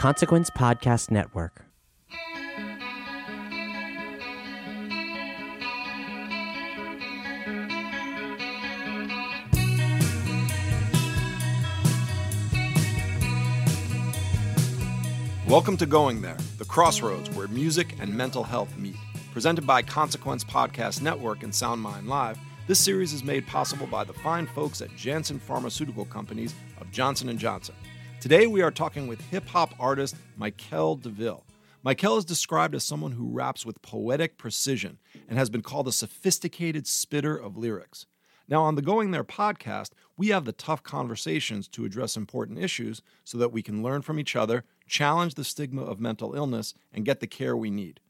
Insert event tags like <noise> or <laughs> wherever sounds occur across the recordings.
Consequence Podcast Network. Welcome to Going There, the crossroads where music and mental health meet. Presented by Consequence Podcast Network and SoundMind Live, this series is made possible by the fine folks at Janssen Pharmaceutical Companies of Johnson & Johnson. Today we are talking with hip-hop artist Mykele Deville. Mykele is described as someone who raps with poetic precision and has been called a sophisticated spitter of lyrics. Now, on the Going There podcast, we have the tough conversations to address important issues so that we can learn from each other, challenge the stigma of mental illness, and get the care we need.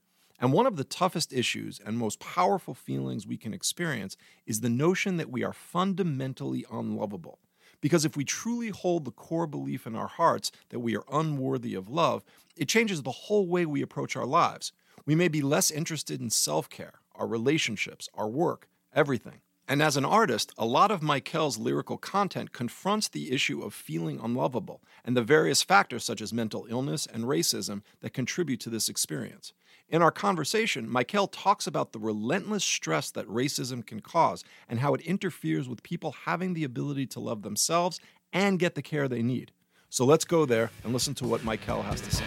And one of the toughest issues and most powerful feelings we can experience is the notion that we are fundamentally unlovable. Because if we truly hold the core belief in our hearts that we are unworthy of love, it changes the whole way we approach our lives. We may be less interested in self care, our relationships, our work, everything. And as an artist, a lot of Mykele's lyrical content confronts the issue of feeling unlovable and the various factors such as mental illness and racism that contribute to this experience. In our conversation, Mykele talks about the relentless stress that racism can cause and how it interferes with people having the ability to love themselves and get the care they need. So let's go there and listen to what Mykele has to say.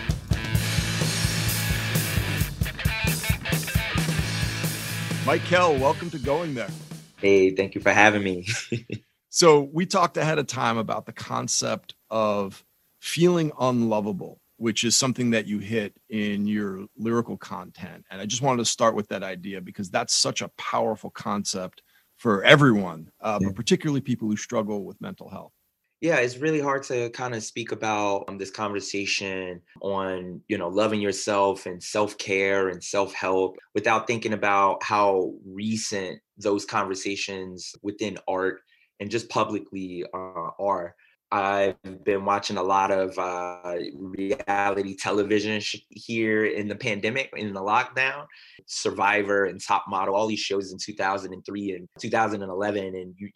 Mykele, welcome to Going There. Hey, thank you for having me. <laughs> so, we talked ahead of time about the concept of feeling unlovable, which is something that you hit in your lyrical content. And I just wanted to start with that idea because that's such a powerful concept for everyone, uh, yeah. but particularly people who struggle with mental health yeah it's really hard to kind of speak about um, this conversation on you know loving yourself and self-care and self-help without thinking about how recent those conversations within art and just publicly uh, are I've been watching a lot of uh, reality television sh- here in the pandemic, in the lockdown. Survivor and Top Model, all these shows in 2003 and 2011, and you,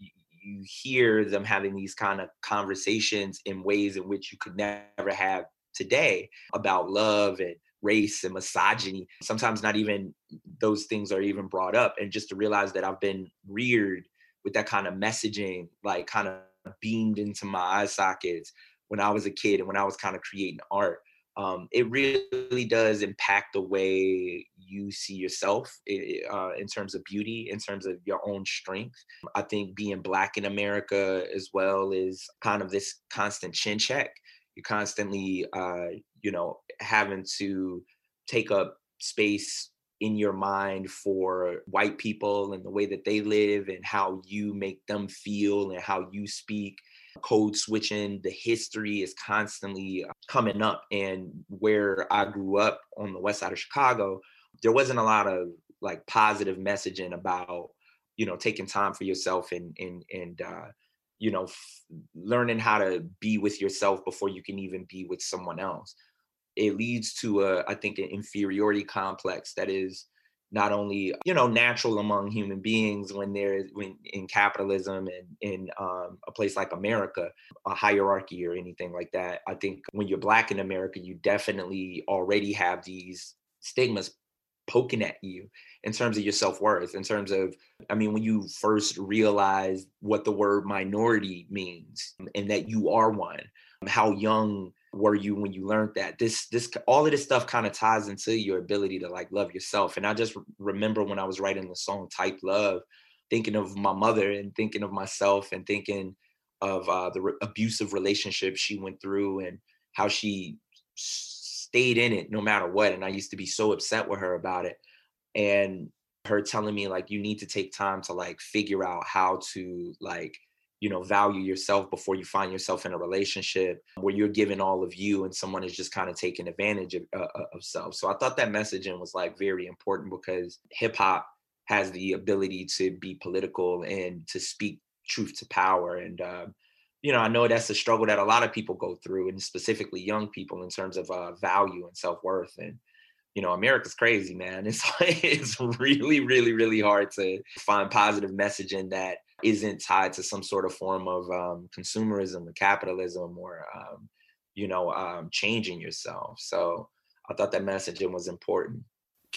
you hear them having these kind of conversations in ways in which you could never have today about love and race and misogyny. Sometimes not even those things are even brought up. And just to realize that I've been reared with that kind of messaging, like kind of beamed into my eye sockets when I was a kid and when I was kind of creating art um, it really does impact the way you see yourself uh, in terms of beauty, in terms of your own strength. I think being Black in America as well is kind of this constant chin check. You're constantly, uh, you know, having to take up space in your mind for white people and the way that they live and how you make them feel and how you speak. Code switching the history is constantly uh, coming up and where i grew up on the west side of chicago there wasn't a lot of like positive messaging about you know taking time for yourself and and and uh you know f- learning how to be with yourself before you can even be with someone else it leads to a i think an inferiority complex that is not only you know natural among human beings when there's when in capitalism and in um, a place like america a hierarchy or anything like that. I think when you're black in america you definitely already have these stigmas poking at you in terms of your self-worth in terms of i mean when you first realize what the word minority means and that you are one how young were you when you learned that? This this all of this stuff kind of ties into your ability to like love yourself. And i just remember when i was writing the song type love thinking of my mother and thinking of myself and thinking of uh, the re- abusive relationship she went through and how she stayed in it no matter what. And i used to be so upset with her about it. And her telling me like you need to take time to like figure out how to like you know value yourself before you find yourself in a relationship where you're giving all of you and someone is just kind of taking advantage of, uh, uh, of self. So i thought that messaging was like very important because hip hop has the ability to be political and to speak truth to power and uh, you know i know that's a struggle that a lot of people go through and specifically young people in terms of uh, value and self-worth and you know america's crazy man. <laughs> It's it's really really really hard to find positive messaging that isn't tied to some sort of form of um, consumerism or capitalism or um, you know um, changing yourself so i thought that messaging was important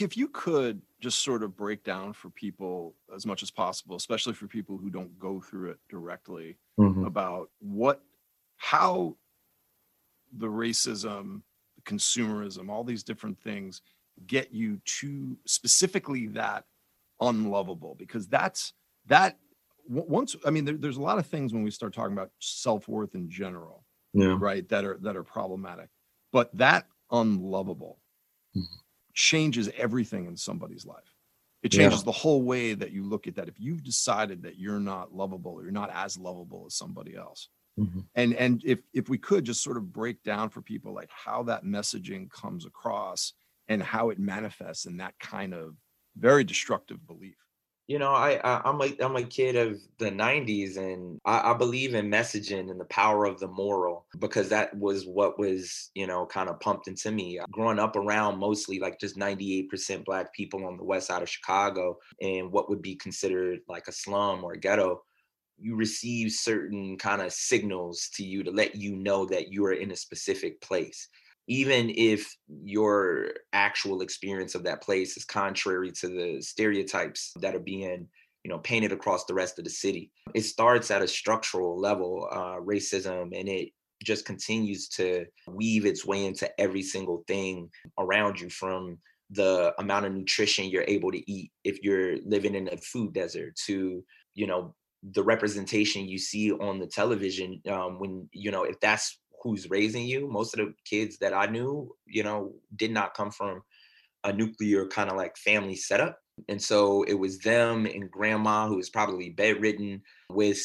if you could just sort of break down for people as much as possible especially for people who don't go through it directly mm-hmm. about what how the racism the consumerism all these different things get you to specifically that unlovable because that's that once i mean there, there's a lot of things when we start talking about self-worth in general yeah. right that are that are problematic but that unlovable mm-hmm. changes everything in somebody's life it changes yeah. the whole way that you look at that if you've decided that you're not lovable or you're not as lovable as somebody else mm-hmm. and and if if we could just sort of break down for people like how that messaging comes across and how it manifests in that kind of very destructive belief you know I, I am a i'm a kid of the 90s and I, I, believe in messaging and the power of the moral because that was what was you know kind of pumped into me. Growing up around mostly like just 98% black people on the west side of chicago and what would be considered like a slum or a ghetto you receive certain kind of signals to you to let you know that you are in a specific place even if your actual experience of that place is contrary to the stereotypes that are being you know painted across the rest of the city it starts at a structural level uh, racism and it just continues to weave its way into every single thing around you from the amount of nutrition you're able to eat if you're living in a food desert to you know the representation you see on the television um, when you know if that's who's raising you. Most of the kids that I knew, you know, did not come from a nuclear kind of like family setup. And so it was them and grandma who was probably bedridden with,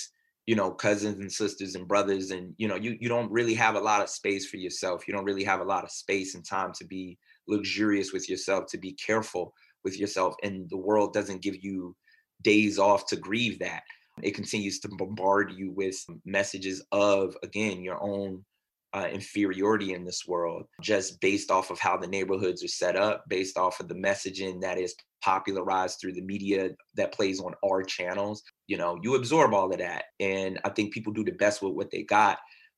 you know, cousins and sisters and brothers. And, you know, you, you don't really have a lot of space for yourself. You don't really have a lot of space and time to be luxurious with yourself, to be careful with yourself. And the world doesn't give you days off to grieve that. It continues to bombard you with messages of, again, your own uh, inferiority in this world just based off of how the neighborhoods are set up, based off of the messaging that is popularized through the media that plays on our channels. You know, you absorb all of that. And I think people do the best with what they got.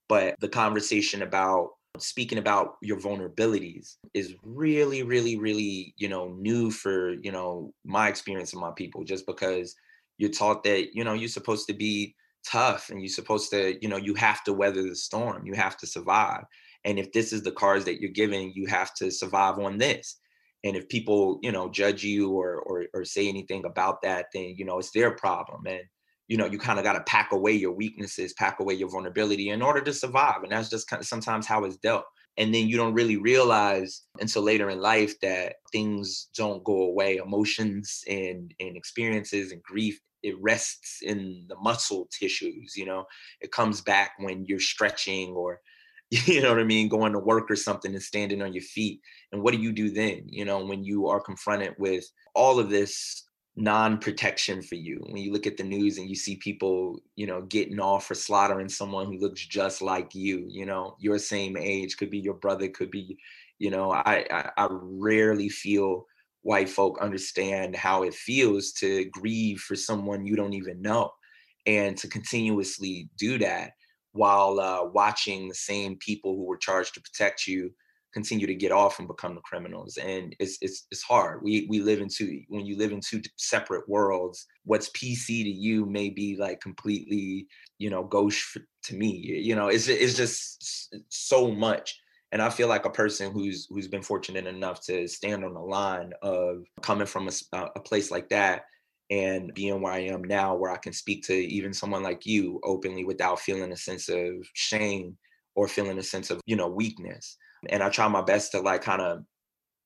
But the conversation about speaking about your vulnerabilities is really really really you know new for you know my experience and my people just because you're taught that you know you're supposed to be tough and you're supposed to you know you have to weather the storm you have to survive and if this is the cards that you're given you have to survive on this and if people you know judge you or or, or say anything about that then you know it's their problem and you know you kind of got to pack away your weaknesses pack away your vulnerability in order to survive and that's just kind of sometimes how it's dealt and then you don't really realize until later in life that things don't go away. Emotions and and experiences and grief it rests in the muscle tissues you know? It comes back when you're stretching or <laughs> you know what i mean? Going to work or something and standing on your feet. And what do you do then? You know when you are confronted with all of this non-protection for you. When you look at the news and you see people you know getting off for slaughtering someone who looks just like you you know your same age could be your brother could be you know i i, I rarely feel white folk understand how it feels to grieve for someone you don't even know and to continuously do that while uh, watching the same people who were charged to protect you continue to get off and become the criminals and it's it's it's hard. We we live in two when you live in two separate worlds what's pc to you may be like completely you know gauche to me you know it's it's just so much. And i feel like a person who's who's been fortunate enough to stand on the line of coming from a, a place like that and being where i am now where i can speak to even someone like you openly without feeling a sense of shame or feeling a sense of you know weakness and i try my best to like kind of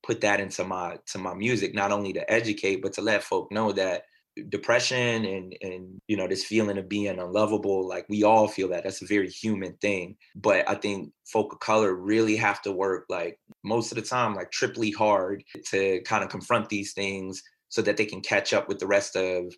put that into my to my music not only to educate but to let folk know that depression and and you know this feeling of being unlovable like we all feel that that's a very human thing. But i think folk of color really have to work like most of the time like triply hard to kind of confront these things so that they can catch up with the rest of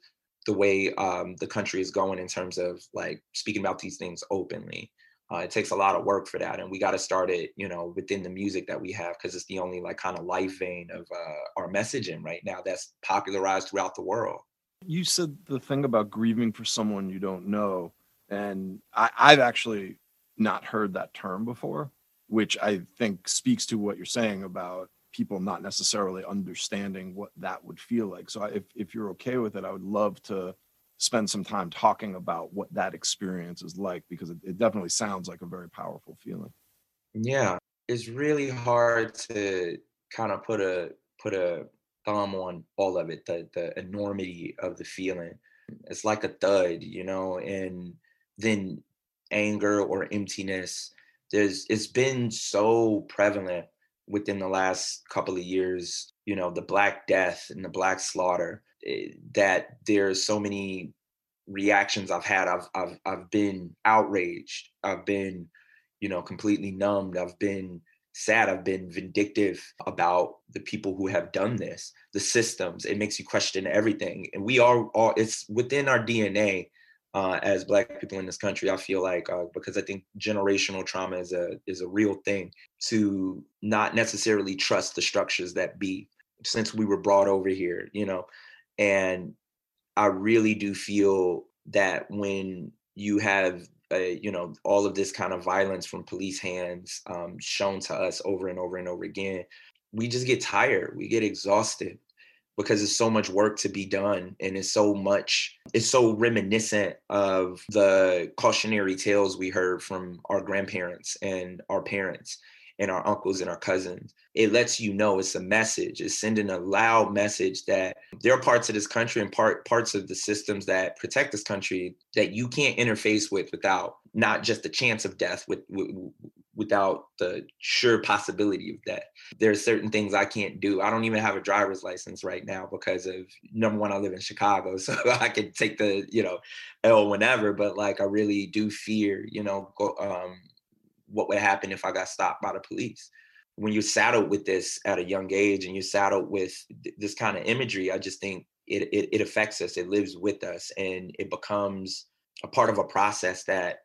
the way um, the country is going in terms of like speaking about these things openly uh, it takes a lot of work for that and we got to start it you know within the music that we have because it's the only like kind of life vein of uh, our messaging right now that's popularized throughout the world you said the thing about grieving for someone you don't know, and I, I've actually not heard that term before, which I think speaks to what you're saying about people not necessarily understanding what that would feel like. So if if you're okay with it, I would love to spend some time talking about what that experience is like because it, it definitely sounds like a very powerful feeling. Yeah, it's really hard to kind of put a put a thumb on all of it, the the enormity of the feeling. It's like a thud, you know, and then anger or emptiness. There's it's been so prevalent within the last couple of years, you know, the Black Death and the Black Slaughter, that there's so many reactions I've had. I've I've I've been outraged. I've been, you know, completely numbed. I've been sad i've been vindictive about the people who have done this the systems it makes you question everything and we are all it's within our dna uh, as black people in this country i feel like uh, because i think generational trauma is a is a real thing to not necessarily trust the structures that be since we were brought over here you know and i really do feel that when you have uh, you know all of this kind of violence from police hands um, shown to us over and over and over again we just get tired we get exhausted because there's so much work to be done and it's so much it's so reminiscent of the cautionary tales we heard from our grandparents and our parents and our uncles and our cousins. It lets you know it's a message. It's sending a loud message that there are parts of this country and part parts of the systems that protect this country that you can't interface with without not just the chance of death, with, with without the sure possibility of death. There are certain things I can't do. I don't even have a driver's license right now because of number one, I live in Chicago, <laughs> so I could take the you know L whenever. But like I really do fear, you know, go, um, what would happen if I got stopped by the police. When you're saddled with this at a young age and you're saddled with th- this kind of imagery, I just think it, it, it affects us. It lives with us, and it becomes a part of a process that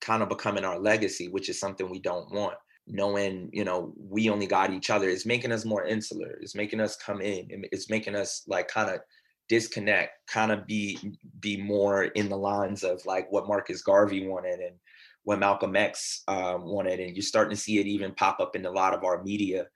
kind of becoming our legacy, which is something we don't want. Knowing, you know, we only got each other is making us more insular. It's making us come in. It's making us like kind of disconnect, kind of be be more in the lines of like what Marcus Garvey wanted and what Malcolm X um, wanted, and you're starting to see it even pop up in a lot of our media,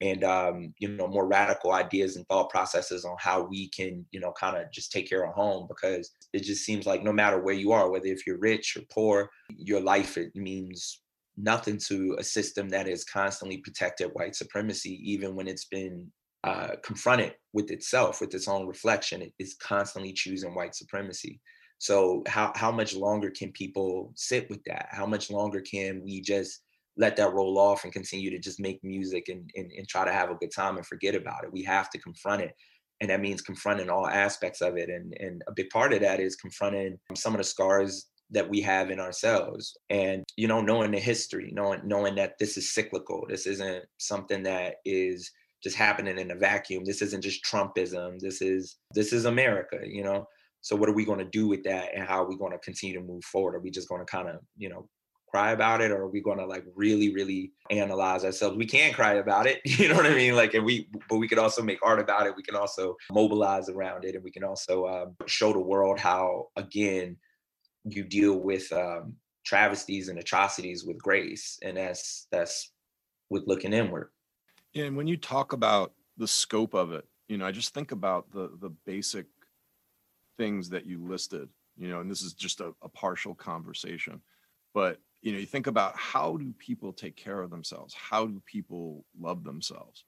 and um, you know more radical ideas and thought processes on how we can you know kind of just take care of home because it just seems like no matter where you are, whether if you're rich or poor, your life it means nothing to a system that has constantly protected white supremacy, even when it's been uh, confronted with itself, with its own reflection. It is constantly choosing white supremacy. So how how much longer can people sit with that? How much longer can we just let that roll off and continue to just make music and, and, and try to have a good time and forget about it? We have to confront it. And that means confronting all aspects of it. And, and a big part of that is confronting some of the scars that we have in ourselves and you know knowing the history knowing knowing that this is cyclical this isn't something that is just happening in a vacuum this isn't just trumpism this is this is america you know so what are we going to do with that and how are we going to continue to move forward? Are we just going to kind of, you know, cry about it or are we going to like really really analyze ourselves? We can cry about it <laughs> you know what i mean? Like and we but we could also make art about it. We can also mobilize around it and we can also um, show the world how again you deal with um, travesties and atrocities with grace and that's that's with looking inward. And when you talk about the scope of it you know i just think about the the basic things that you listed, you know, and this is just a, a partial conversation, but you know, you think about how do people take care of themselves? How do people love themselves?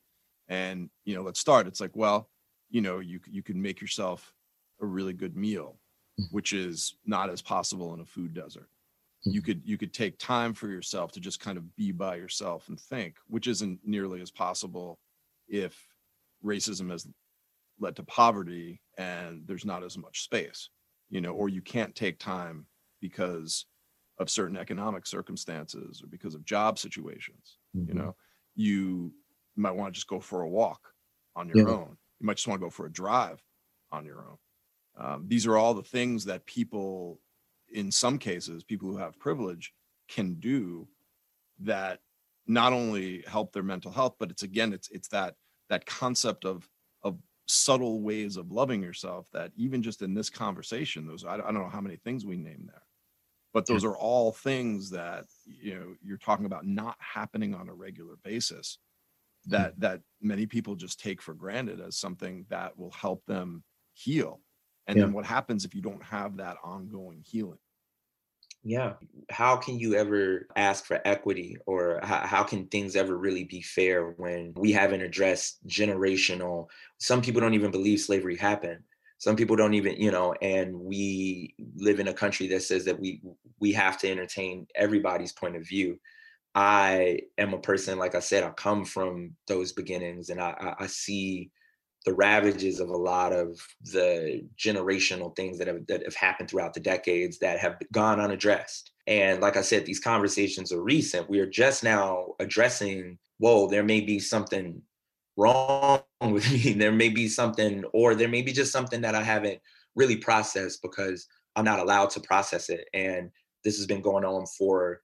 And you know, let's start. It's like, well, you know, you you can make yourself a really good meal, mm. which is not as possible in a food desert. You mm. could you could take time for yourself to just kind of be by yourself and think, which isn't nearly as possible if racism has led to poverty and there's not as much space you know or you can't take time because of certain economic circumstances or because of job situations mm-hmm. you know you might want to just go for a walk on your yeah. own you might just want to go for a drive on your own um, these are all the things that people in some cases people who have privilege can do that not only help their mental health but it's again it's it's that that concept of of subtle ways of loving yourself that even just in this conversation those I, don't know how many things we name there but those are all things that you know you're talking about not happening on a regular basis hmm. that that many people just take for granted as something that will help them heal and yeah. then what happens if you don't have that ongoing healing yeah. How can you ever ask for equity or how, how can things ever really be fair when we haven't addressed generational some people don't even believe slavery happened. Some people don't even you know and we live in a country that says that we we have to entertain everybody's point of view. I am a person like i said i come from those beginnings and i i, I see the ravages of a lot of the generational things that have that have happened throughout the decades that have gone unaddressed. And like I said, these conversations are recent. We are just now addressing, whoa, there may be something wrong <laughs> with me. There may be something, or there may be just something that I haven't really processed because I'm not allowed to process it. And this has been going on for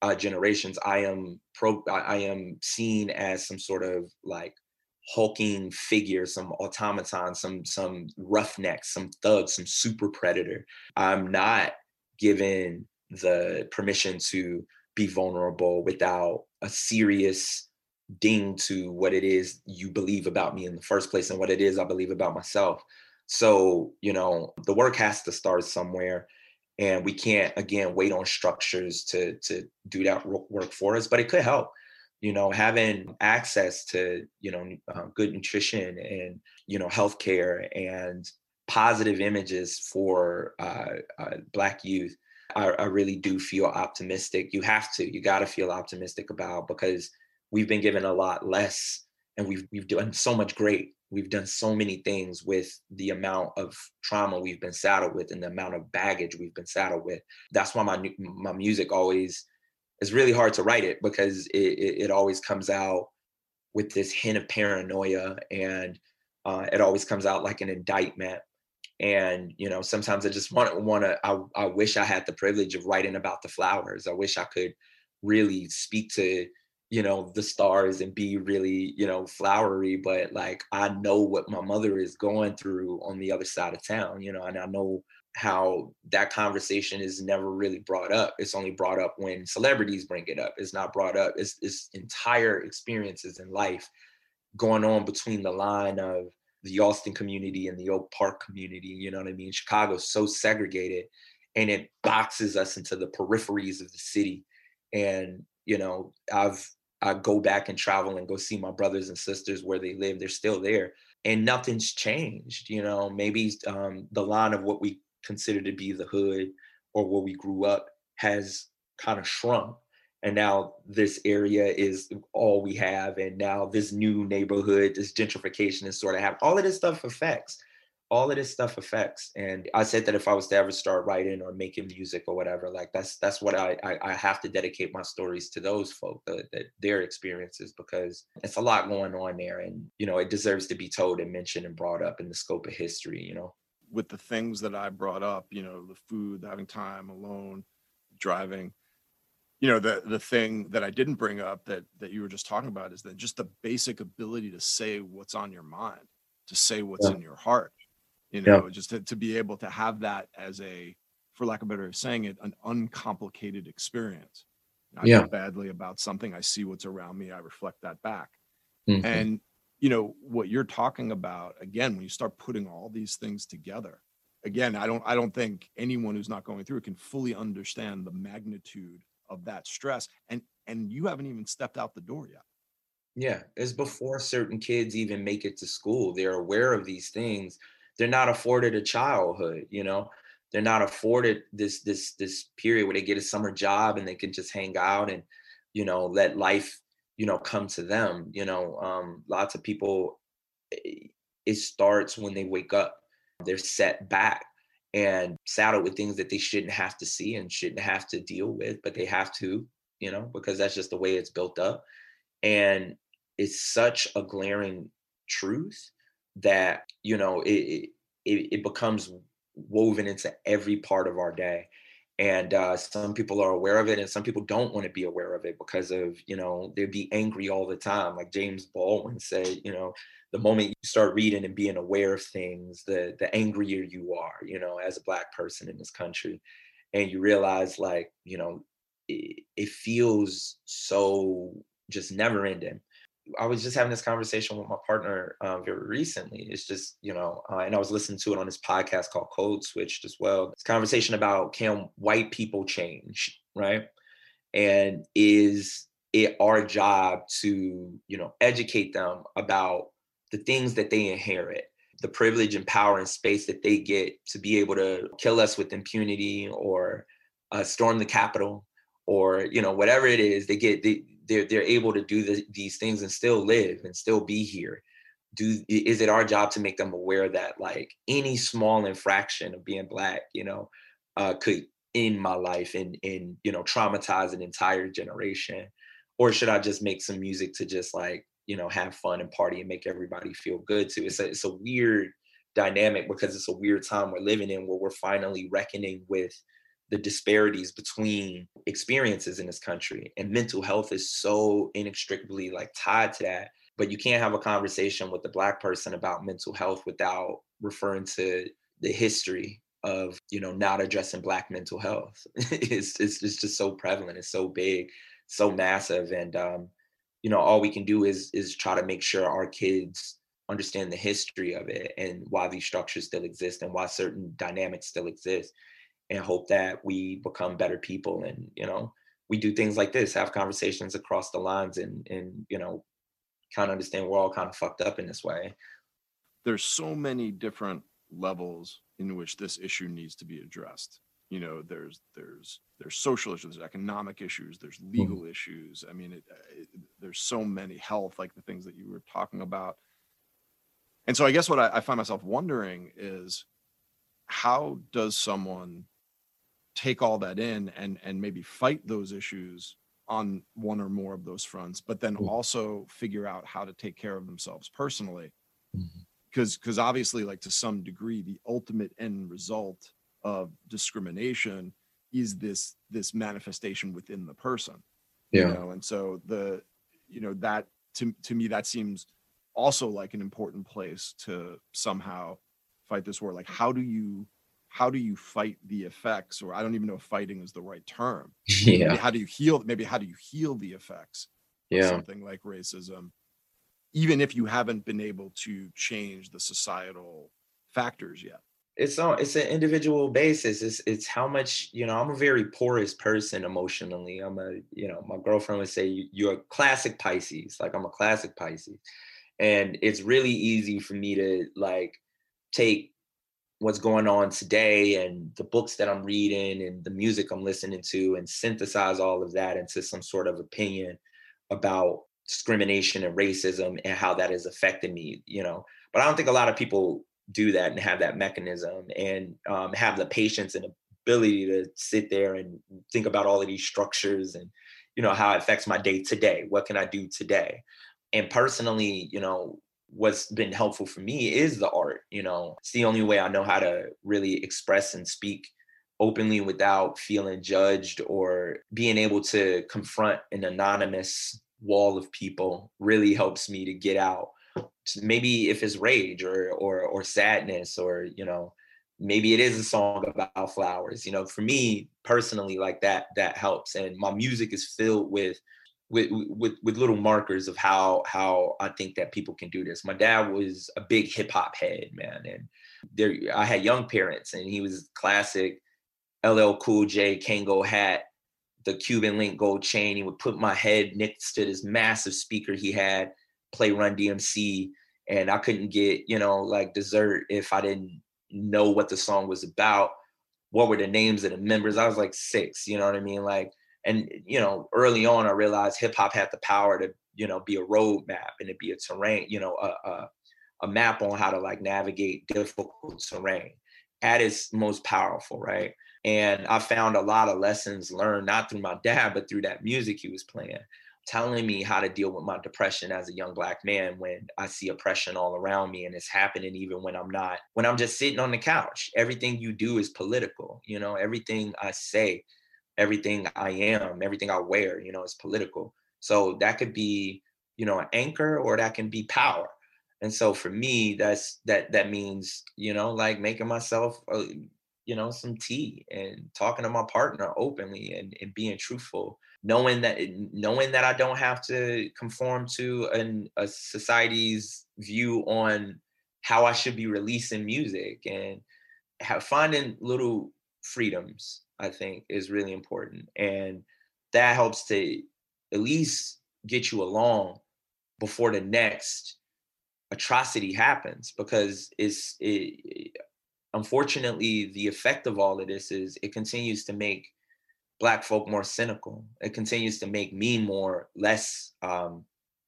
uh, generations. I am pro. I am seen as some sort of like hulking figure, some automaton, some some roughneck, some thug, some super predator. I'm not given the permission to be vulnerable without a serious ding to what it is you believe about me in the first place and what it is I believe about myself. So, you know, the work has to start somewhere and we can't again wait on structures to to do that work for us, but it could help you know having access to you know uh, good nutrition and you know healthcare and positive images for uh, uh, black youth I, I, really do feel optimistic. You have to you got to feel optimistic about because we've been given a lot less and we've we've done so much great. We've done so many things with the amount of trauma we've been saddled with and the amount of baggage we've been saddled with. That's why my my music always it's really hard to write it because it, it, it always comes out with this hint of paranoia and uh, it always comes out like an indictment. And you know sometimes i just want to want to I, I wish i had the privilege of writing about the flowers. I wish i could really speak to you know the stars and be really you know flowery but like i know what my mother is going through on the other side of town you know and i know how that conversation is never really brought up. It's only brought up when celebrities bring it up. It's not brought up. It's, it's entire experiences in life going on between the line of the Austin community and the Oak Park community. You know what I mean? Chicago's so segregated and it boxes us into the peripheries of the city. And, you know, I've I go back and travel and go see my brothers and sisters where they live. They're still there. And nothing's changed. You know, maybe um, the line of what we considered to be the hood or where we grew up has kind of shrunk. And now this area is all we have and now this new neighborhood this gentrification is sort of have all of this stuff affects all of this stuff affects. And i said that if i was to ever start writing or making music or whatever like that's that's what i i, I have to dedicate my stories to those folk that, that their experiences because it's a lot going on there and you know it deserves to be told and mentioned and brought up in the scope of history you know with the things that I brought up, you know, the food, having time alone, driving, you know, the the thing that I didn't bring up that that you were just talking about is that just the basic ability to say what's on your mind, to say what's yeah. in your heart, you know, yeah. just to, to be able to have that as a, for lack of better way of saying it, an uncomplicated experience. I yeah. feel badly about something. I see what's around me. I reflect that back. Mm-hmm. And you know what you're talking about again when you start putting all these things together again i don't i don't think anyone who's not going through it can fully understand the magnitude of that stress and and you haven't even stepped out the door yet. Yeah it's before certain kids even make it to school they're aware of these things they're not afforded a childhood you know? They're not afforded this this this period where they get a summer job and they can just hang out and you know let life you know come to them you know um lots of people eh, it starts when they wake up. They're set back and saddled with things that they shouldn't have to see and shouldn't have to deal with, but they have to, you know, because that's just the way it's built up. And it's such a glaring truth that, you know, it, it, it becomes woven into every part of our day and uh, some people are aware of it and some people don't want to be aware of it because of you know they'd be angry all the time like james baldwin said you know the moment you start reading and being aware of things the the angrier you are you know as a black person in this country. And you realize like you know it, it feels so just never ending I was just having this conversation with my partner uh, very recently. It's just, you know, uh, and I was listening to it on this podcast called Code Switched as well. It's conversation about can white people change, right? And is it our job to, you know, educate them about the things that they inherit, the privilege and power and space that they get to be able to kill us with impunity or uh, storm the Capitol or, you know, whatever it is, they get, they, they're they're able to do the, these things and still live and still be here. Do is it our job to make them aware that like any small infraction of being black you know uh, could end my life and and you know traumatize an entire generation? Or should i just make some music to just like you know have fun and party and make everybody feel good too? It's a, it's a weird dynamic because it's a weird time we're living in where we're finally reckoning with the disparities between experiences in this country and mental health is so inextricably like tied to that. But you can't have a conversation with a black person about mental health without referring to the history of you know not addressing black mental health. <laughs> It's, it's it's just so prevalent it's so big so massive and um you know all we can do is is try to make sure our kids understand the history of it and why these structures still exist and why certain dynamics still exist and hope that we become better people and you know we do things like this have conversations across the lines and and you know kind of understand we're all kind of fucked up in this way there's so many different levels in which this issue needs to be addressed you know there's there's there's social issues there's economic issues there's mm-hmm. legal mm-hmm. issues i mean it, it, there's so many health like the things that you were talking about and so i guess what I, I find myself wondering is how does someone take all that in and and maybe fight those issues on one or more of those fronts but then mm-hmm. also figure out how to take care of themselves personally because mm-hmm. because obviously like to some degree the ultimate end result of discrimination is this this manifestation within the person yeah you know and so the you know that to to me that seems also like an important place to somehow fight this war like how do you how do you fight the effects or i don't even know if fighting is the right term. <laughs> Yeah. Maybe how do you heal maybe how do you heal the effects yeah. something like racism even if you haven't been able to change the societal factors yet? It's on it's an individual basis. It's it's how much you know i'm a very porous person emotionally. I'm a you know my girlfriend would say you're a classic pisces. Like i'm a classic pisces. And it's really easy for me to like take what's going on today and the books that I'm reading and the music I'm listening to and synthesize all of that into some sort of opinion about discrimination and racism and how that has affected me, you know. But I don't think a lot of people do that and have that mechanism and um, have the patience and ability to sit there and think about all of these structures and you know how it affects my day today what can i do today and personally you know what's been helpful for me is the art you know? It's the only way i know how to really express and speak openly without feeling judged or being able to confront an anonymous wall of people really helps me to get out. Maybe if it's rage or or or sadness or you know maybe it is a song about flowers you know? For me personally like that that helps and my music is filled with with with with little markers of how how I think that people can do this. My dad was a big hip hop head, man, and there I had young parents, and he was classic LL Cool J Kangol hat, the Cuban link gold chain. He would put my head next to this massive speaker he had, play Run DMC, and I couldn't get you know like dessert if I didn't know what the song was about. What were the names of the members? I was like six, you know what I mean, like and you know early on i realized hip hop had the power to you know be a roadmap and to be a terrain you know a, a, a map on how to like navigate difficult terrain at its most powerful, right? And I found a lot of lessons learned, not through my dad, but through that music he was playing, telling me how to deal with my depression as a young black man when I see oppression all around me and it's happening even when I'm not, when I'm just sitting on the couch. Everything you do is political, you know, everything I say, everything I am, everything I wear, you know, is political. So that could be, you know, an anchor or that can be power. And so for me, that's that that means, you know, like making myself uh, you know some tea and talking to my partner openly and, and being truthful knowing that knowing that i don't have to conform to an, a society's view on how i should be releasing music and have, finding little freedoms i think is really important and that helps to at least get you along before the next atrocity happens because it's it, unfortunately, the effect of all of this is it continues to make black folk more cynical. It continues to make me more less um,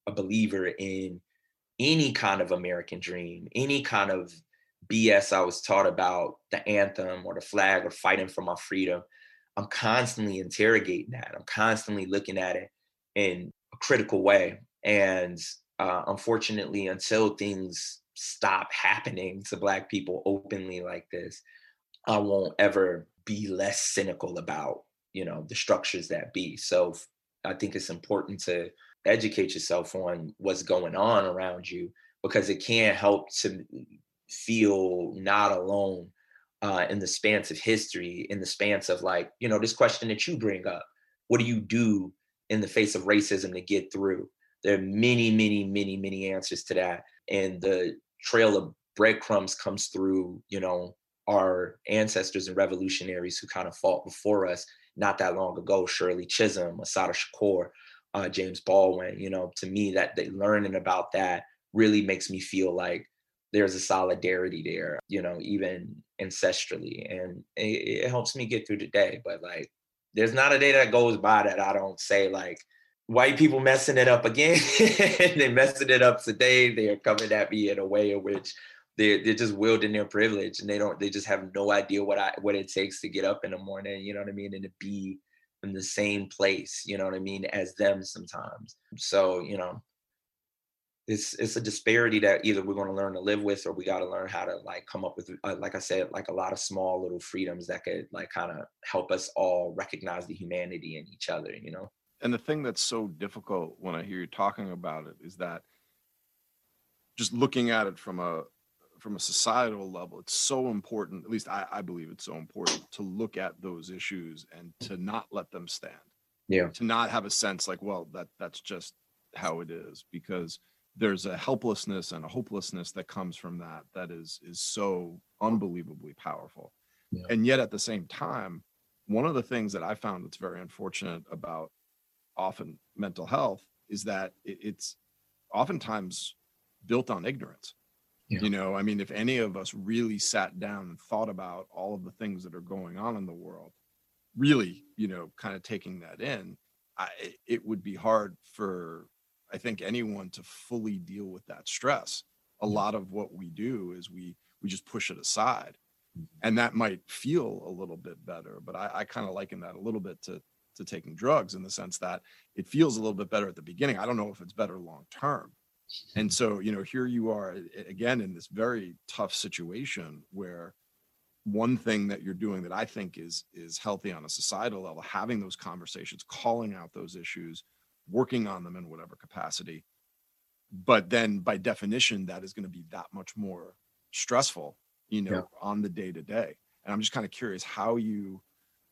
a believer in any kind of American dream, any kind of BS I was taught about the anthem or the flag or fighting for my freedom. I'm constantly interrogating that. I'm constantly looking at it in a critical way. And uh, unfortunately, until things stop happening to black people openly like this i won't ever be less cynical about you know the structures that be so i think it's important to educate yourself on what's going on around you because it can help to feel not alone uh, in the spans of history in the spans of like you know this question that you bring up what do you do in the face of racism to get through? There are many many many many answers to that and the trail of breadcrumbs comes through, you know, our ancestors and revolutionaries who kind of fought before us not that long ago, Shirley Chisholm, Assata Shakur, uh, James Baldwin, you know, to me that they learning about that really makes me feel like there's a solidarity there, you know, even ancestrally. And it, it helps me get through the day. But like, there's not a day that goes by that I don't say like, white people messing it up again. <laughs> they're messing it up today. They are coming at me in a way in which they're, they're just wielding their privilege and they don't they just have no idea what I what it takes to get up in the morning, you know what I mean, and to be in the same place, you know what I mean, as them sometimes. So, you know, it's it's a disparity that either we're going to learn to live with or we got to learn how to like come up with uh, like i said like a lot of small little freedoms that could like kind of help us all recognize the humanity in each other you know and the thing that's so difficult when I hear you talking about it is that just looking at it from a from a societal level, it's so important. At least I, I believe it's so important to look at those issues and to not let them stand. Yeah. To not have a sense like, well, that that's just how it is, because there's a helplessness and a hopelessness that comes from that that is is so unbelievably powerful. Yeah. And yet at the same time, one of the things that I found that's very unfortunate about often mental health is that it's oftentimes built on ignorance. Yeah. You know, I mean, if any of us really sat down and thought about all of the things that are going on in the world, really, you know, kind of taking that in, I, it would be hard for, I think, anyone to fully deal with that stress. A lot of what we do is we we just push it aside, mm-hmm. and that might feel a little bit better. But I, I kind of liken that a little bit to to taking drugs in the sense that it feels a little bit better at the beginning. I don't know if it's better long term. And <laughs> so, you know, here you are again in this very tough situation where one thing that you're doing that I think is is healthy on a societal level, having those conversations, calling out those issues, working on them in whatever capacity. But then by definition, that is going to be that much more stressful, you know, yeah. on the day to day. And I'm just kind of curious how you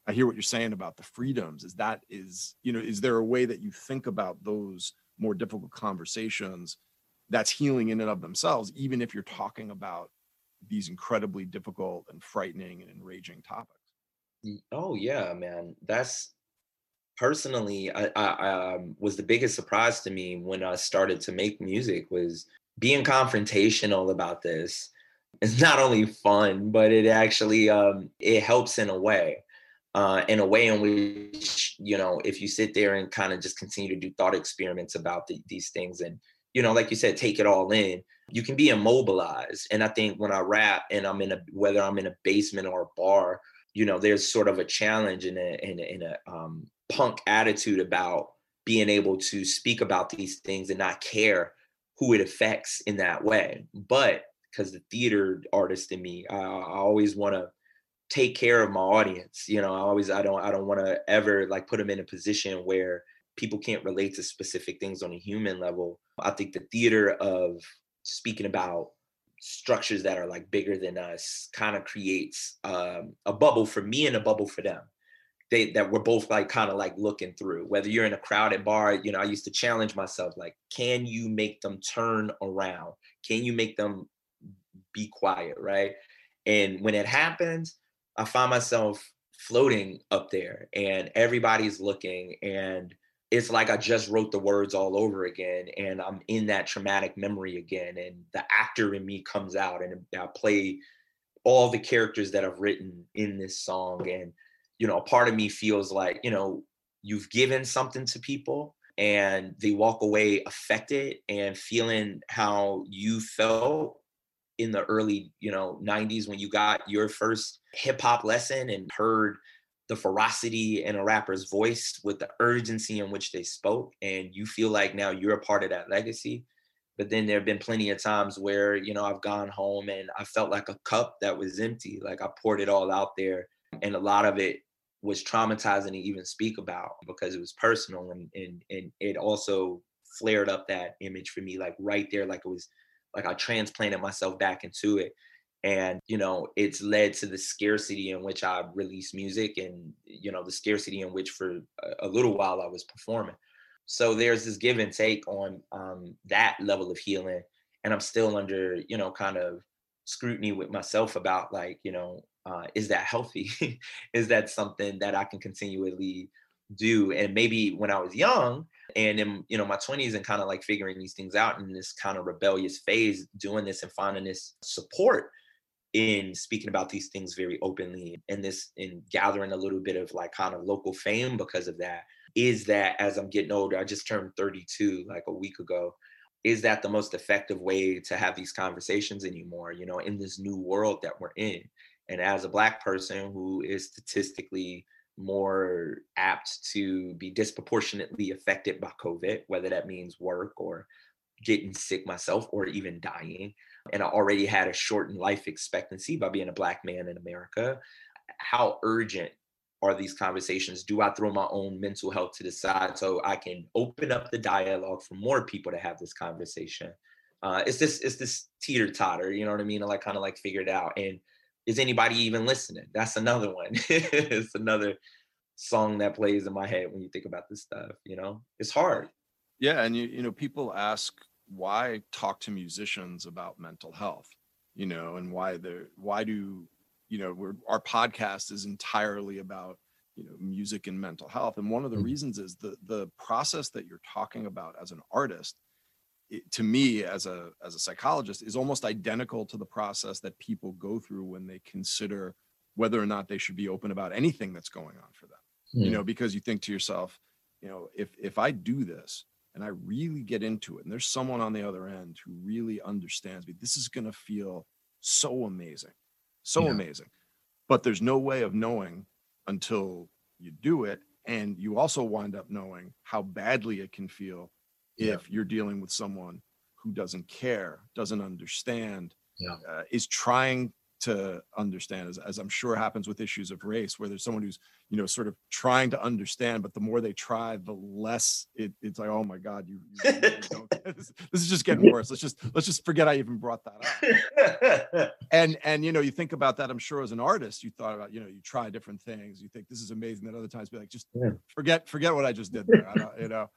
I hear what you're saying about the freedoms. Is that is you know is there a way that you think about those more difficult conversations that's healing in and of themselves, even if you're talking about these incredibly difficult and frightening and enraging topics? Oh yeah, man. That's personally, I, I um, was the biggest surprise to me when I started to make music was being confrontational about this. It's not only fun, but it actually um, it helps in a way uh, in a way in which you know if you sit there and kind of just continue to do thought experiments about the, these things and you know, like you said, take it all in. You can be immobilized. And I think when I rap and I'm in a whether I'm in a basement or a bar, you know, there's sort of a challenge and a in a, in a um, punk attitude about being able to speak about these things and not care who it affects in that way. But because the theater artist in me, I, I always want to take care of my audience. You know, I always I don't I don't want to ever like put them in a position where people can't relate to specific things on a human level. I think the theater of speaking about structures that are like bigger than us kind of creates um, a bubble for me and a bubble for them they that we're both like kind of like looking through whether you're in a crowded bar you know i used to challenge myself like can you make them turn around? Can you make them be quiet? Right? And when it happens i find myself floating up there and everybody's looking and it's like i just wrote the words all over again and i'm in that traumatic memory again and the actor in me comes out and i play all the characters that i've written in this song and you know, a part of me feels like, you know, you've given something to people and they walk away affected and feeling how you felt in the early, you know, 90s when you got your first hip hop lesson and heard the ferocity in a rapper's voice with the urgency in which they spoke and you feel like now you're a part of that legacy. But then there have been plenty of times where you know i've gone home and i felt like a cup that was empty like i poured it all out there and a lot of it was traumatizing to even speak about because it was personal and and and it also flared up that image for me like right there like it was like I transplanted myself back into it. And you know it's led to the scarcity in which I release music and you know the scarcity in which for a little while I was performing. So there's this give and take on um, that level of healing and I'm still under you know kind of scrutiny with myself about like you know uh, is that healthy? <laughs> is that something that I can continually do? And maybe when I was young and in you know my 20s and kind of like figuring these things out in this kind of rebellious phase, doing this and finding this support in speaking about these things very openly and this in gathering a little bit of like kind of local fame because of that is that as i'm getting older i just turned 32 like a week ago is that the most effective way to have these conversations anymore you know in this new world that we're in and as a Black person who is statistically more apt to be disproportionately affected by COVID, whether that means work or getting sick myself or even dying. And I already had a shortened life expectancy by being a Black man in America. How urgent are these conversations? Do I throw my own mental health to the side so I can open up the dialogue for more people to have this conversation? Uh, it's this it's this teeter totter, you know what I mean? I like kind of like figured out. And is anybody even listening? That's another one. <laughs> it's another song that plays in my head when you think about this stuff, you know? It's hard. Yeah, and you you know, people ask why talk to musicians about mental health, you know, and why they're why do you know, we're our podcast is entirely about you know music and mental health and one of the mm-hmm. reasons is the the process that you're talking about as an artist it, to me as a as a psychologist is almost identical to the process that people go through when they consider whether or not they should be open about anything that's going on for them mm. you know because you think to yourself you know if if i do this and i really get into it and there's someone on the other end who really understands me this is going to feel so amazing so yeah. amazing but there's no way of knowing until you do it and you also wind up knowing how badly it can feel if yeah. you're dealing with someone who doesn't care, doesn't understand, yeah. uh, is trying to understand, as, as I'm sure happens with issues of race, where there's someone who's, you know, sort of trying to understand, but the more they try, the less it, it's like, oh my God, you, you really <laughs> this, this, is just getting worse. Let's just let's just forget I even brought that up. <laughs> and and you know, you think about that. I'm sure as an artist, you thought about, you know, you try different things. You think this is amazing. That other times be like, just yeah. forget forget what I just did there. you know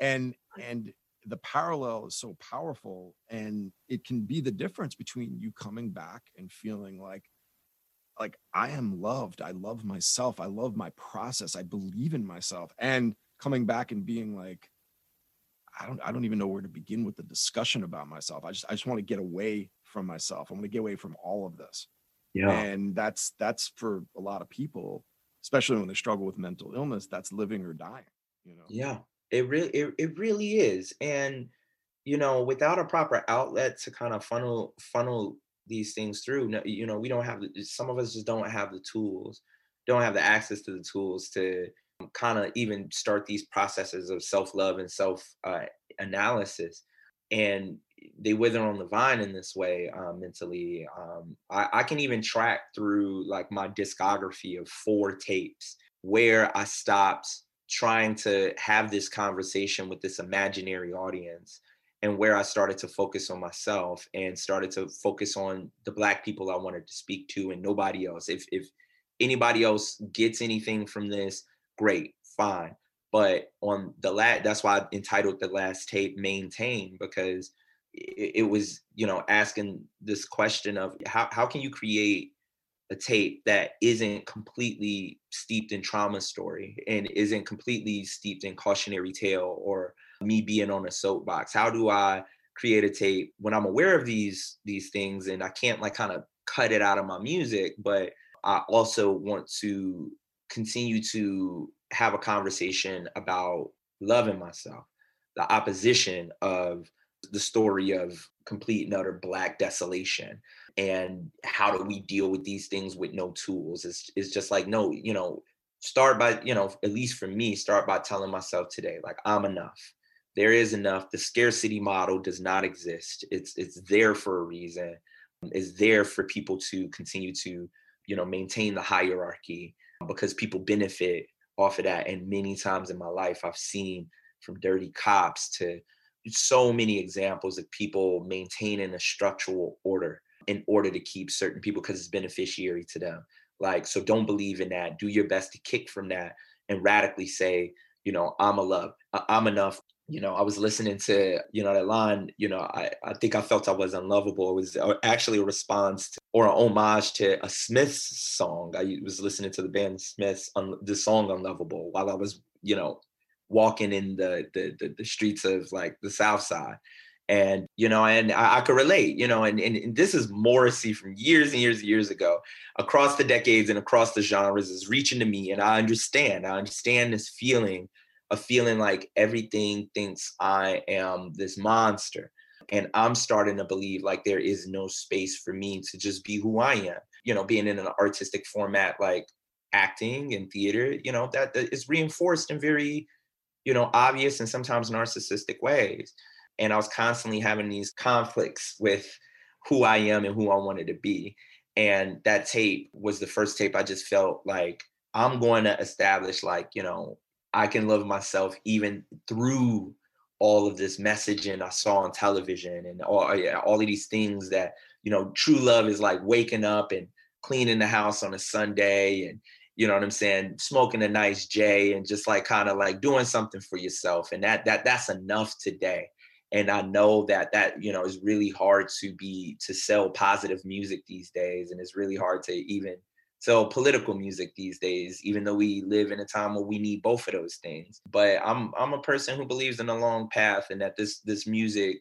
and and the parallel is so powerful and it can be the difference between you coming back and feeling like like i am loved i love myself i love my process i believe in myself and coming back and being like i don't i don't even know where to begin with the discussion about myself. I just i just want to get away from myself. I want to get away from all of this. Yeah. And that's that's for a lot of people especially when they struggle with mental illness that's living or dying you know? Yeah it really it, it really is and you know, without a proper outlet to kind of funnel funnel these things through, you know, we don't have some of us just don't have the tools, don't have the access to the tools to kind of even start these processes of self love and self uh, analysis. And they wither on the vine in this way um, mentally. Um, I, I can even track through like my discography of four tapes where I stopped trying to have this conversation with this imaginary audience and where I started to focus on myself and started to focus on the black people I wanted to speak to and nobody else. If if anybody else gets anything from this, great, fine. But on the last, that's why I entitled the last tape "Maintain" because it, it was, you know, asking this question of how how can you create a tape that isn't completely steeped in trauma story and isn't completely steeped in cautionary tale or me being on a soapbox. How do i create a tape when i'm aware of these these things and i can't like kind of cut it out of my music but i also want to continue to have a conversation about loving myself the opposition of the story of complete and utter black desolation and how do we deal with these things with no tools? It's, it's just like no you know start by you know at least for me start by telling myself today like i'm enough. There is enough. The scarcity model does not exist. It's it's there for a reason. It's there for people to continue to you know maintain the hierarchy because people benefit off of that. And many times in my life i've seen from dirty cops to so many examples of people maintaining a structural order in order to keep certain people because it's beneficiary to them. Like, so don't believe in that. Do your best to kick from that and radically say, you know, I'm a love, I'm enough. You know, I was listening to, you know, that line, you know, I, I think I felt I was unlovable. It was uh, actually a response to, or an homage to a Smiths song. I was listening to the band Smiths on the song Unlovable while I was, you know, walking in the, the the, the streets of like the South Side, and you know, and I, I could relate, you know, and, and, and this is Morrissey from years and years and years ago, across the decades and across the genres is reaching to me, and I understand. I understand this feeling of feeling like everything thinks I am this monster. And I'm starting to believe like there is no space for me to just be who I am. You know, being in an artistic format like acting and theater, you know, that, that is reinforced in very you know, obvious and sometimes narcissistic ways. And I was constantly having these conflicts with who I am and who I wanted to be. And that tape was the first tape I just felt like I'm going to establish, like, you know, I can love myself even through all of this messaging I saw on television and all, uh, all of these things that, you know, true love is like waking up and cleaning the house on a Sunday and, you know what I'm saying, smoking a nice J and just like kind of like doing something for yourself. And that that that's enough today. And I know that that, you know, is really hard to be to sell positive music these days. And it's really hard to even sell political music these days, even though we live in a time where we need both of those things. But I'm I'm a person who believes in a long path and that this this music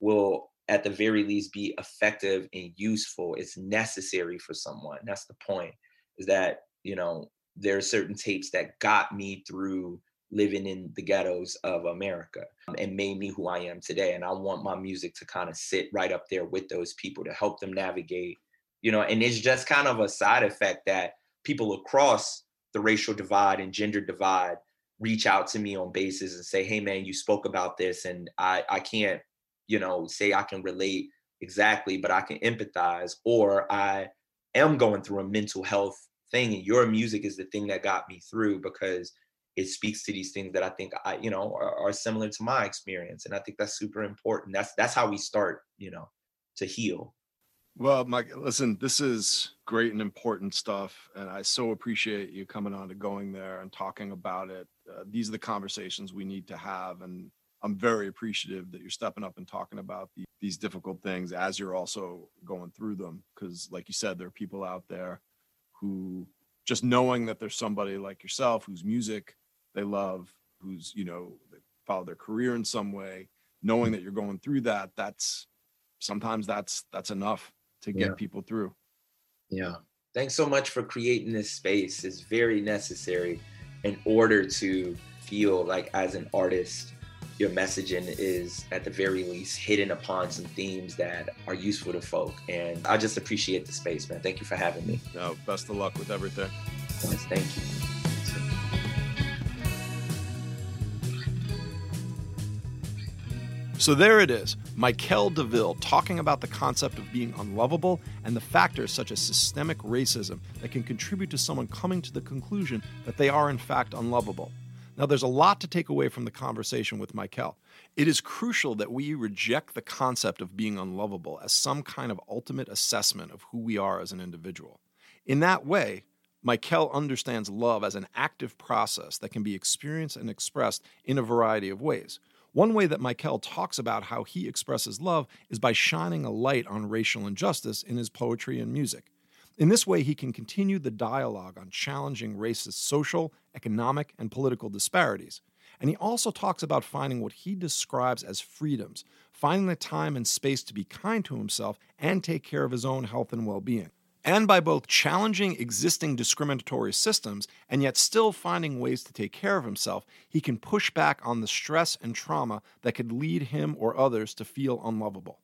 will at the very least be effective and useful. It's necessary for someone. That's the point. Is that you know, there are certain tapes that got me through living in the ghettos of America um, and made me who I am today. And I want my music to kind of sit right up there with those people to help them navigate, you know, and it's just kind of a side effect that people across the racial divide and gender divide reach out to me on basis and say, hey man, you spoke about this and I, I can't, you know, say I can relate exactly, but I can empathize or I am going through a mental health thing and your music is the thing that got me through because it speaks to these things that I think I, you know, are, are, similar to my experience. And I think that's super important. That's that's how we start, you know, to heal. Well, Mike, listen, this is great and important stuff. And I so appreciate you coming on to going there and talking about it. Uh, these are the conversations we need to have. And I'm very appreciative that you're stepping up and talking about the, these difficult things as you're also going through them. Because, like you said, there are people out there who just knowing that there's somebody like yourself whose music they love, who's, you know, follow their career in some way, knowing that you're going through that, that's sometimes that's that's enough to get yeah. people through. Yeah. Thanks so much for creating this space. It's very necessary in order to feel like as an artist your messaging is at the very least hidden upon some themes that are useful to folk. And I just appreciate the space, man. Thank you for having me. No, best of luck with everything. Yes, thank you. So there it is, Mykele Deville talking about the concept of being unlovable and the factors such as systemic racism that can contribute to someone coming to the conclusion that they are in fact unlovable. Now, there's a lot to take away from the conversation with Mykele. It is crucial that we reject the concept of being unlovable as some kind of ultimate assessment of who we are as an individual. In that way, Mykele understands love as an active process that can be experienced and expressed in a variety of ways. One way that Mykele talks about how he expresses love is by shining a light on racial injustice in his poetry and music. In this way, he can continue the dialogue on challenging racist social, economic, and political disparities. And he also talks about finding what he describes as freedoms, finding the time and space to be kind to himself and take care of his own health and well being and by both challenging existing discriminatory systems and yet still finding ways to take care of himself, he can push back on the stress and trauma that could lead him or others to feel unlovable.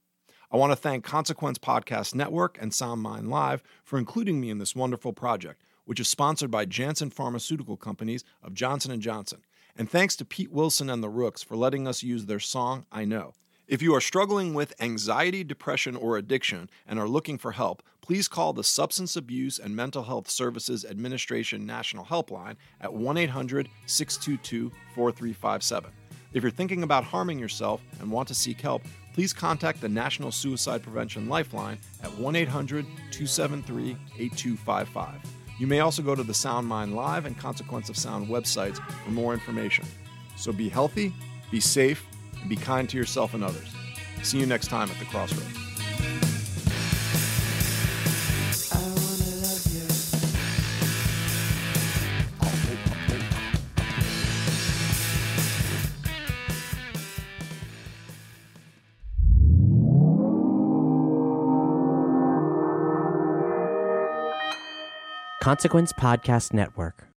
I want to thank Consequence Podcast Network and Sound Mind Live for including me in this wonderful project, which is sponsored by Janssen Pharmaceutical Companies of Johnson & Johnson. And thanks to Pete Wilson and the Rooks for letting us use their song I Know. If you are struggling with anxiety, depression, or addiction and are looking for help, please call the Substance Abuse and Mental Health Services Administration National Helpline at 1 800 622 4357. If you're thinking about harming yourself and want to seek help, please contact the National Suicide Prevention Lifeline at 1 800 273 8255. You may also go to the Sound Mind Live and Consequence of Sound websites for more information. So be healthy, be safe, and be kind to yourself and others. See you next time at the crossroads. Consequence Podcast Network.